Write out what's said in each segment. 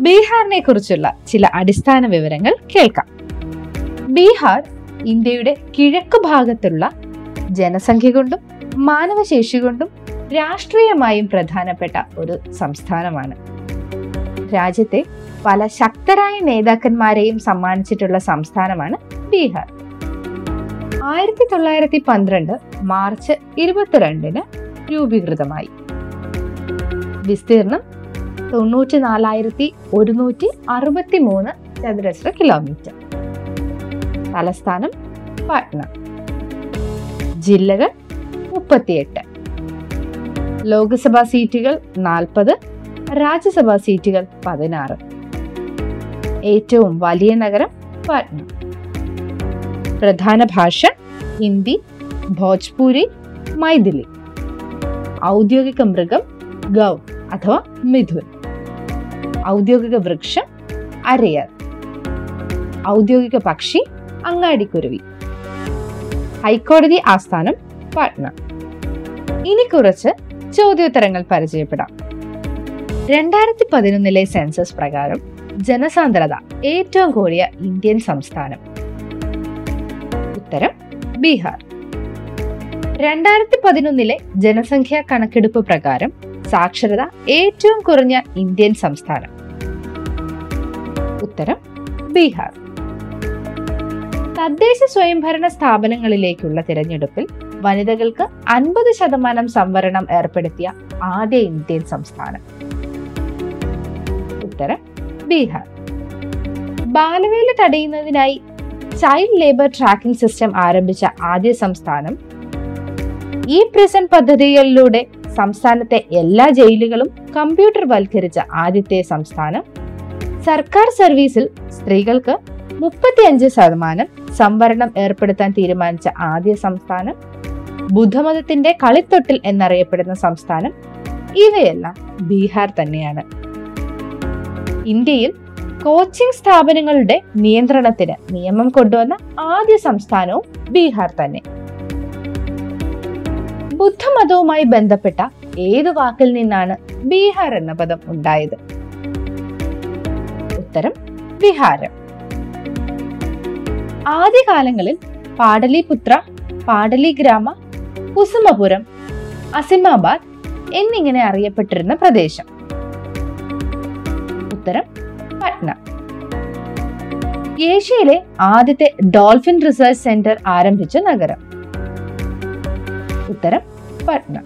ബീഹാറിനെ കുറിച്ചുള്ള ചില അടിസ്ഥാന വിവരങ്ങൾ കേൾക്കാം. ബീഹാർ ഇന്ത്യയുടെ കിഴക്ക് ഭാഗത്തുള്ള ജനസംഖ്യ കൊണ്ടും മാനവശേഷി കൊണ്ടും രാഷ്ട്രീയമായും പ്രധാനപ്പെട്ട ഒരു സംസ്ഥാനമാണ്. രാജ്യത്തെ പല ശക്തരായ നേതാക്കന്മാരെയും സമ്മാനിച്ചിട്ടുള്ള സംസ്ഥാനമാണ് ബീഹാർ. ആയിരത്തി തൊള്ളായിരത്തി പന്ത്രണ്ട് മാർച്ച് ഇരുപത്തിരണ്ടിന് രൂപീകൃതമായി. വിസ്തീർണം തൊണ്ണൂറ്റി നാലായിരത്തി ഒരുന്നൂറ്റി അറുപത്തി മൂന്ന് ചതുരശ്ര കിലോമീറ്റർ തലസ്ഥാനം പാട്ന. ജില്ലകൾ മുപ്പത്തിയെട്ട്. ലോക്സഭാ സീറ്റുകൾ നാൽപ്പത് രാജ്യസഭാ സീറ്റുകൾ പതിനാറ്. ഏറ്റവും വലിയ നഗരം പാട്ന. പ്രധാന ഭാഷ ഹിന്ദി ഭോജ്പൂരി മൈഥിലി. ഔദ്യോഗിക മൃഗം ഗൗ അഥവാ മിഥുൻ. ഔദ്യോഗിക വൃക്ഷം അരയർ. ഔദ്യോഗിക പക്ഷി അങ്ങാടിക്കുരുവി. ഹൈക്കോടതി ആസ്ഥാനം പട്ന. ഇനി കുറച്ച് ചോദ്യോത്തരങ്ങൾ പരിചയപ്പെടാം. രണ്ടായിരത്തി പതിനൊന്നിലെ സെൻസസ് പ്രകാരം ജനസാന്ദ്രത ഏറ്റവും കൂടിയ ഇന്ത്യൻ സംസ്ഥാനം. ഉത്തരം ബീഹാർ. രണ്ടായിരത്തി പതിനൊന്നിലെ ജനസംഖ്യാ കണക്കെടുപ്പ് പ്രകാരം സാക്ഷരത ഏറ്റവും കുറഞ്ഞ ഇന്ത്യൻ സംസ്ഥാനം. ഉത്തരം ബീഹാർ. തദ്ദേശ സ്വയംഭരണ സ്ഥാപനങ്ങളിലേക്കുള്ള തിരഞ്ഞെടുപ്പിൽ വനിതകൾക്ക് അൻപത് ശതമാനം സംവരണം ഏർപ്പെടുത്തിയ ആദ്യ ഇന്ത്യൻ സംസ്ഥാനം. ഉത്തരം ബീഹാർ. ബാലവേല തടയുന്നതിനായി ചൈൽഡ് ലേബർ ട്രാക്കിംഗ് സിസ്റ്റം ആരംഭിച്ച ആദ്യ സംസ്ഥാനം. ഈ പ്രിസൺ പദ്ധതികളിലൂടെ സംസ്ഥാനത്തെ എല്ലാ ജയിലുകളും കമ്പ്യൂട്ടർ വൽക്കരിച്ച ആദ്യത്തെ സംസ്ഥാനം സർക്കാർ സർവീസിൽ സ്ത്രീകൾക്ക് മുപ്പത്തിയഞ്ച് ശതമാനം സംവരണം ഏർപ്പെടുത്താൻ തീരുമാനിച്ച ആദ്യ സംസ്ഥാനം ബുദ്ധമതത്തിന്റെ കളിത്തൊട്ടിൽ എന്നറിയപ്പെടുന്ന സംസ്ഥാനം ഇവയെല്ലാം ബീഹാർ തന്നെയാണ്. ഇന്ത്യയിൽ കോച്ചിംഗ് സ്ഥാപനങ്ങളുടെ നിയന്ത്രണത്തിന് നിയമം കൊണ്ടുവന്ന ആദ്യ സംസ്ഥാനവും ബീഹാർ തന്നെ. ബുദ്ധമതവുമായി ബന്ധപ്പെട്ട ഏത് വാക്കിൽ നിന്നാണ് ബീഹാർ എന്ന പദം ഉണ്ടായത്? ഉത്തരം വിഹാരം. ആദ്യകാലങ്ങളിൽ പാടലിപുത്ര പാടലിഗ്രാമ കുസുമപുരം അസിമാബാദ് എന്നിങ്ങനെ അറിയപ്പെട്ടിരുന്ന പ്രദേശം. ഉത്തരം പട്ന. ഏഷ്യയിലെ ആദ്യത്തെ ഡോൾഫിൻ റിസർച്ച് സെന്റർ ആരംഭിച്ച നഗരം. ഉത്തരം പട്ന.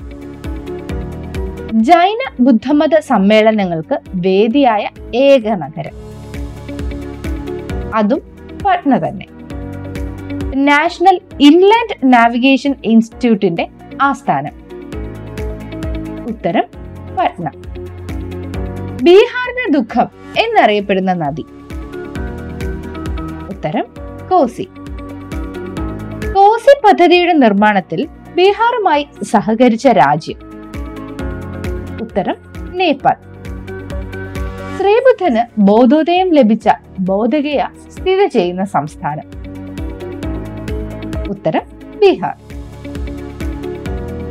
ജൈന ബുദ്ധമത സമ്മേളനങ്ങൾക്ക് വേദിയായ ഏക നഗരം. അതും പട്ന തന്നെ. നാഷണൽ ഇൻലാൻഡ് നാവിഗേഷൻ ഇൻസ്റ്റിറ്റ്യൂട്ടിന്റെ ആസ്ഥാനം. ഉത്തരം പട്ന ബീഹാറിന്റെ ദുഃഖം എന്നറിയപ്പെടുന്ന നദി. ഉത്തരം കോസി. കോസി പദ്ധതിയുടെ നിർമ്മാണത്തിൽ ബീഹാറുമായി സഹകരിച്ച രാജ്യം. ഉത്തരം നേപ്പാൾ. ശ്രീബുദ്ധന് ബോധോദയം ലഭിച്ച ബോധഗയ സ്ഥിതി ചെയ്യുന്ന സംസ്ഥാനം. ഉത്തരം ബീഹാർ.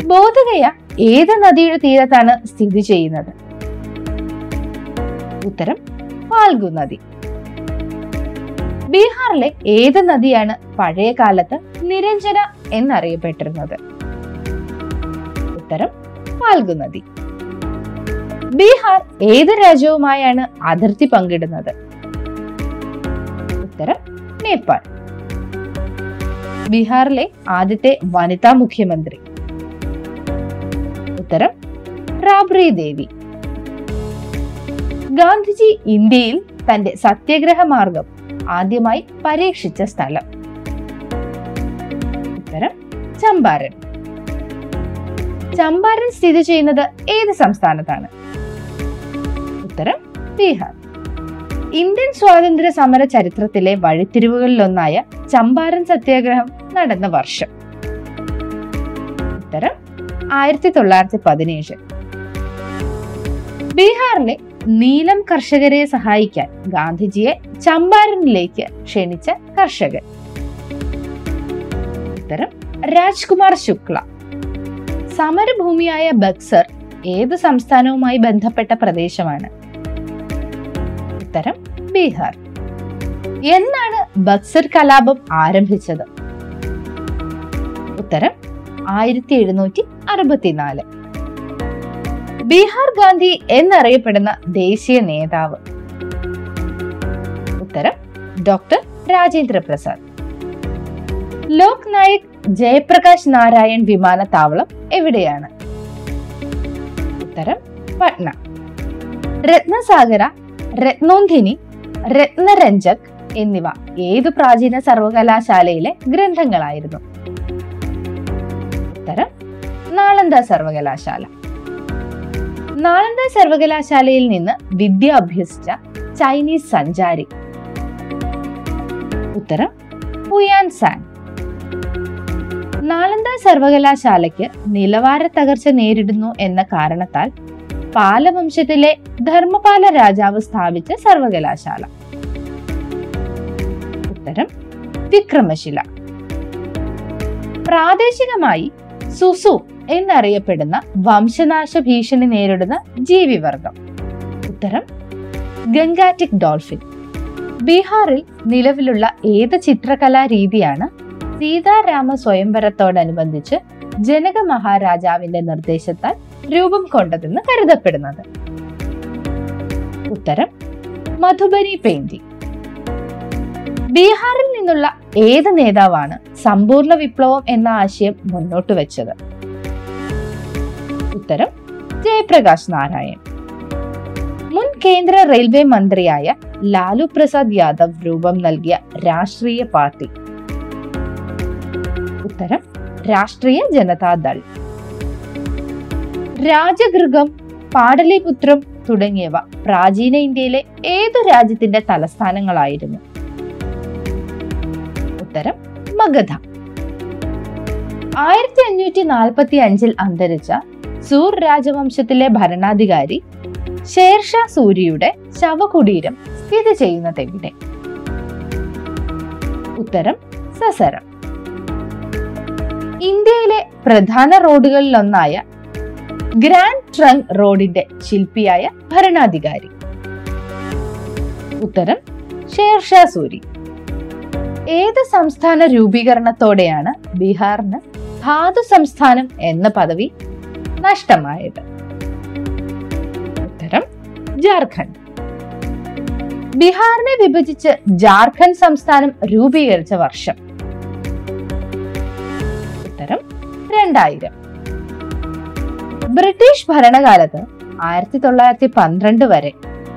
ബോധഗയ ഏത് നദിയുടെ തീരത്താണ് സ്ഥിതി ചെയ്യുന്നത്? ഉത്തരം ഫാൽഗു നദി. ബീഹാറിലെ ഏത് നദിയാണ് പഴയ കാലത്ത് നിരഞ്ജന എന്നറിയപ്പെട്ടിരുന്നത്? ഉത്തരം ഫാൽഗു നദി. ബീഹാർ ഏത് രാജ്യവുമായാണ് അതിർത്തി പങ്കിടുന്നത്? ഉത്തരം നേപ്പാൾ. ബീഹാറിലെ ആദ്യത്തെ വനിതാ മുഖ്യമന്ത്രി. ഉത്തരം റാബ്രി ദേവി. ഗാന്ധിജി ഇന്ത്യയിൽ തന്റെ സത്യാഗ്രഹ മാർഗം ആദ്യമായി പരീക്ഷിച്ച സ്ഥലം. ഉത്തരം ചമ്പാരൻ. ചമ്പാരൻ സ്ഥിതി ചെയ്യുന്നത് ഏത് സംസ്ഥാനത്താണ്? ഉത്തരം ബീഹാർ. ഇന്ത്യൻ സ്വാതന്ത്ര്യ സമര ചരിത്രത്തിലെ വഴിത്തിരിവുകളിലൊന്നായ ചമ്പാരൻ സത്യാഗ്രഹം നടന്ന വർഷം. ഉത്തരം ആയിരത്തി തൊള്ളായിരത്തി പതിനേഴ് ബീഹാറിലെ നീലം കർഷകരെ സഹായിക്കാൻ ഗാന്ധിജിയെ ചമ്പാരനിലേക്ക് ക്ഷണിച്ച കർഷകൻ. ഉത്തരം രാജ്കുമാർ ശുക്ല. സമരഭൂമിയായ ബക്സർ ഏത് സംസ്ഥാനവുമായി ബന്ധപ്പെട്ട പ്രദേശമാണ്? ഉത്തരം ബീഹാർ. എന്നാണ് ബക്സർ കലാപം ആരംഭിച്ചത്? ഉത്തരം ആയിരത്തി എഴുന്നൂറ്റി അറുപത്തിനാല് ബീഹാർ ഗാന്ധി എന്നറിയപ്പെടുന്ന ദേശീയ നേതാവ്. ഉത്തരം ഡോക്ടർ രാജേന്ദ്ര പ്രസാദ് ലോക് നായക് ജയപ്രകാശ് നാരായൺ വിമാനത്താവളം എവിടെയാണ്? ഉത്തരം പട്ന. രത്നസാഗര രത്നോന്ധിനി രത്നരഞ്ജക് എന്നിവ ഏതു പ്രാചീന സർവകലാശാലയിലെ ഗ്രന്ഥങ്ങളായിരുന്നു? ഉത്തരം നാളന്ദ സർവകലാശാല. നാളന്ദ സർവകലാശാലയിൽ നിന്ന് വിദ്യ അഭ്യസിച്ച ചൈനീസ് സഞ്ചാരി. ഉത്തരം ഹുയാൻ സാൻ. നാളന്ദ സർവകലാശാലയ്ക്ക് നിലവാര തകർച്ച നേരിടുന്നു എന്ന കാരണത്താൽ പാലവംശത്തിലെ ധർമ്മപാല രാജാവ് സ്ഥാപിച്ച സർവകലാശാല. ഉത്തരം വിക്രമശില. പ്രാദേശികമായി സുസു എന്നറിയപ്പെടുന്ന വംശനാശ ഭീഷണി നേരിടുന്ന ജീവിവർഗം. ഉത്തരം ഗംഗാറ്റിക് ഡോൾഫിൻ. ബീഹാറിൽ നിലവിലുള്ള ഏത് ചിത്രകലാ രീതിയാണ് സീതാരാമ സ്വയംവരത്തോടനുബന്ധിച്ച് ജനക മഹാരാജാവിന്റെ നിർദ്ദേശത്താൽ രൂപം കൊണ്ടതെന്ന് കരുതപ്പെടുന്നത്. ഉത്തരം മധുബനി പെയിന്റിംഗ്. ബീഹാറിൽ നിന്നുള്ള ഏത് നേതാവാണ് സമ്പൂർണ വിപ്ലവം എന്ന ആശയം മുന്നോട്ട് വെച്ചത്? ഉത്തരം ജയപ്രകാശ് നാരായൺ. മുൻ കേന്ദ്ര റെയിൽവേ മന്ത്രിയായ ലാലു പ്രസാദ് യാദവ് രൂപം നൽകിയ രാഷ്ട്രീയ പാർട്ടി. ഉത്തരം രാഷ്ട്രീയ ജനതാദൾ. രാജഗൃഹം പാടലിപുത്രം തുടങ്ങിയവ പ്രാചീന ഇന്ത്യയിലെ ഏതു രാജ്യത്തിന്റെ തലസ്ഥാനങ്ങളായിരുന്നു? ഉത്തരം മഗധ. ആയിരത്തി അഞ്ഞൂറ്റി നാൽപ്പത്തി അഞ്ചിൽ അന്തരിച്ച സൂർ രാജവംശത്തിലെ ഭരണാധികാരി ഷേർഷാ സൂരിയുടെ ശവകുടീരം സ്ഥിതി ചെയ്യുന്നത് എവിടെ? ഉത്തരം സസരം ഇന്ത്യയിലെ പ്രധാന റോഡുകളിലൊന്നായ ഗ്രാൻഡ് ട്രങ്ക് റോഡിന്റെ ശില്പിയായ ഭരണാധികാരി. ഉത്തരം ഷേർഷാ സൂരി. ഏത് സംസ്ഥാന രൂപീകരണത്തോടെയാണ് ബീഹാറിന് ധാതു സംസ്ഥാനം എന്ന പദവി നഷ്ടമായത്? ഉത്തരം ജാർഖണ്ഡ്. ബീഹാറിനെ വിഭജിച്ച് ജാർഖണ്ഡ് സംസ്ഥാനം രൂപീകരിച്ച വർഷം. ഉത്തരം രണ്ടായിരം. ബ്രിട്ടീഷ് ഭരണകാലത്ത് ആയിരത്തി തൊള്ളായിരത്തി പന്ത്രണ്ട് വരെ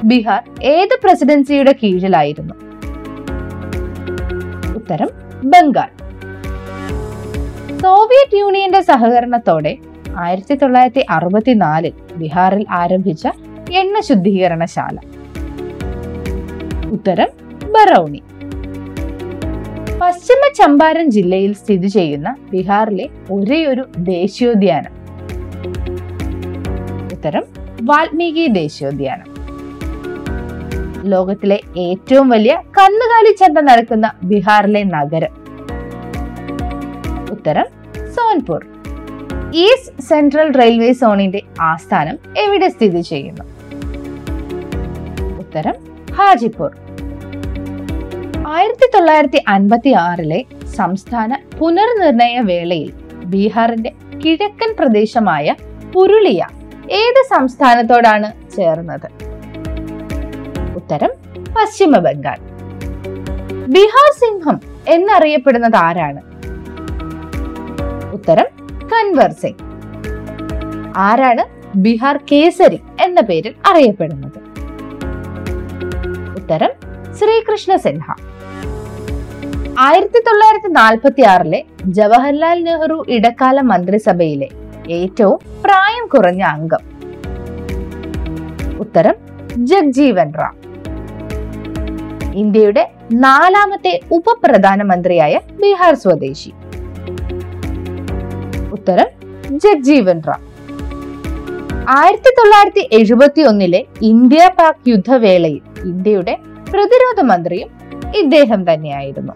ബീഹാർ ഏത് പ്രസിഡൻസിയുടെ കീഴിലായിരുന്നു? ഉത്തരം ബംഗാൾ. സോവിയറ്റ് യൂണിയന്റെ സഹകരണത്തോടെ ആയിരത്തി തൊള്ളായിരത്തി അറുപത്തിനാലിൽ ബീഹാറിൽ ആരംഭിച്ച എണ്ണ ശുദ്ധീകരണശാല. ഉത്തരം ബറൌണി. പശ്ചിമ ചമ്പാരൻ ജില്ലയിൽ സ്ഥിതി ചെയ്യുന്ന ബീഹാറിലെ ഒരേയൊരു ദേശീയോദ്യാനം. ഉത്തരം വാൽമീകി ദേശീയോദ്യാനം. ലോകത്തിലെ ഏറ്റവും വലിയ കന്നുകാലി ചന്ത നടക്കുന്ന ബീഹാറിലെ നഗരം. ഉത്തരം സോൻപൂർ. ഈസ്റ്റ് സെൻട്രൽ റെയിൽവേ സോണിന്റെ ആസ്ഥാനം എവിടെ സ്ഥിതി ചെയ്യുന്നു? ഉത്തരം ഹാജിപ്പൂർ ആയിരത്തി തൊള്ളായിരത്തി അൻപത്തി ആറിലെ സംസ്ഥാന പുനർനിർണയ വേളയിൽ ബീഹാറിന്റെ കിഴക്കൻ പ്രദേശമായ പുരുളിയ ഏത് സംസ്ഥാനത്തോടാണ് ചേർന്നത്? ഉത്തരം പശ്ചിമ ബംഗാൾ. ബീഹാർ സിംഹം എന്നറിയപ്പെടുന്നത് ആരാണ്? ഉത്തരം കൻവർ സിംഗ്. ആരാണ് ബീഹാർ കേസരി എന്ന പേരിൽ അറിയപ്പെടുന്നത്? ഉത്തരം ശ്രീകൃഷ്ണ സിൻഹ. ആയിരത്തി തൊള്ളായിരത്തി നാൽപ്പത്തി ആറിലെ ജവഹർലാൽ നെഹ്റു ഇടക്കാല മന്ത്രിസഭയിലെ ഏറ്റവും പ്രായം കുറഞ്ഞ അംഗം. ഉത്തരം ജഗ്ജീവൻ റാം. ഇന്ത്യയുടെ നാലാമത്തെ ഉപപ്രധാനമന്ത്രിയായ ബീഹാർ സ്വദേശി. ഉത്തരം ജഗ്ജീവൻ റാം. ആയിരത്തി തൊള്ളായിരത്തി എഴുപത്തി ഒന്നിലെ ഇന്ത്യ പാക് യുദ്ധവേളയിൽ ഇന്ത്യയുടെ പ്രതിരോധ മന്ത്രിയും ഇദ്ദേഹം തന്നെയായിരുന്നു.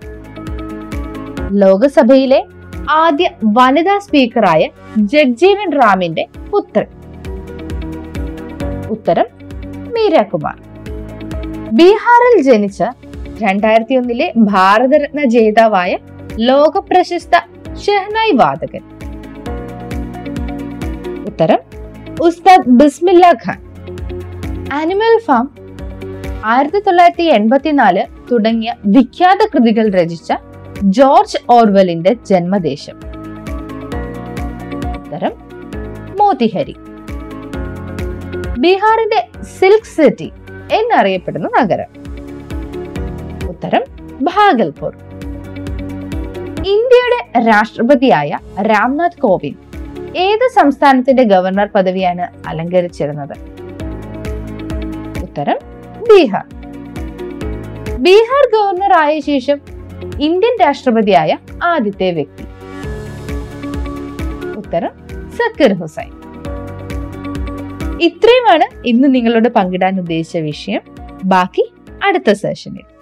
ലോകസഭയിലെ ആദ്യ വനിതാ സ്പീക്കറായ ജഗ്ജീവൻ റാമിന്റെ പുത്രൻ. ഉത്തരം മീരാകുമാർ. ബീഹാറിൽ ജനിച്ച രണ്ടായിരത്തി ഒന്നിലെ ഭാരതരത്ന ജേതാവായ ലോക പ്രശസ്ത ഷെഹ്നായ് വാദകൻ ഉത്തരം ഉസ്താദ് ബിസ്മില്ല ഖാൻ. ആനിമൽ ഫാം ആയിരത്തി തൊള്ളായിരത്തി എൺപത്തിനാല് തുടങ്ങിയ വിഖ്യാത കൃതികൾ രചിച്ച ജോർജ് ഓർവെലിന്റെ ജന്മദേശം. ഉത്തരം മോതിഹരി. ബീഹാറിന്റെ സിൽക്ക് സിറ്റി എന്നറിയപ്പെടുന്ന നഗരം. ഉത്തരം ഭാഗൽപൂർ. ഇന്ത്യയുടെ രാഷ്ട്രപതിയായ രാംനാഥ് കോവിന്ദ് ഏത് സംസ്ഥാനത്തിന്റെ ഗവർണർ പദവിയാണ് അലങ്കരിച്ചിരുന്നത്? ഉത്തരം ബീഹാർ. ബീഹാർ ഗവർണർ ആയ ശേഷം ഇന്ത്യൻ രാഷ്ട്രപതിയായ ആദ്യത്തെ വ്യക്തി. ഉത്തരം സക്കീർ ഹുസൈൻ. ഇത്രയുമാണ് ഇന്ന് നിങ്ങളോട് പങ്കിടാൻ ഉദ്ദേശിച്ച വിഷയം. ബാക്കി അടുത്ത സെഷനിൽ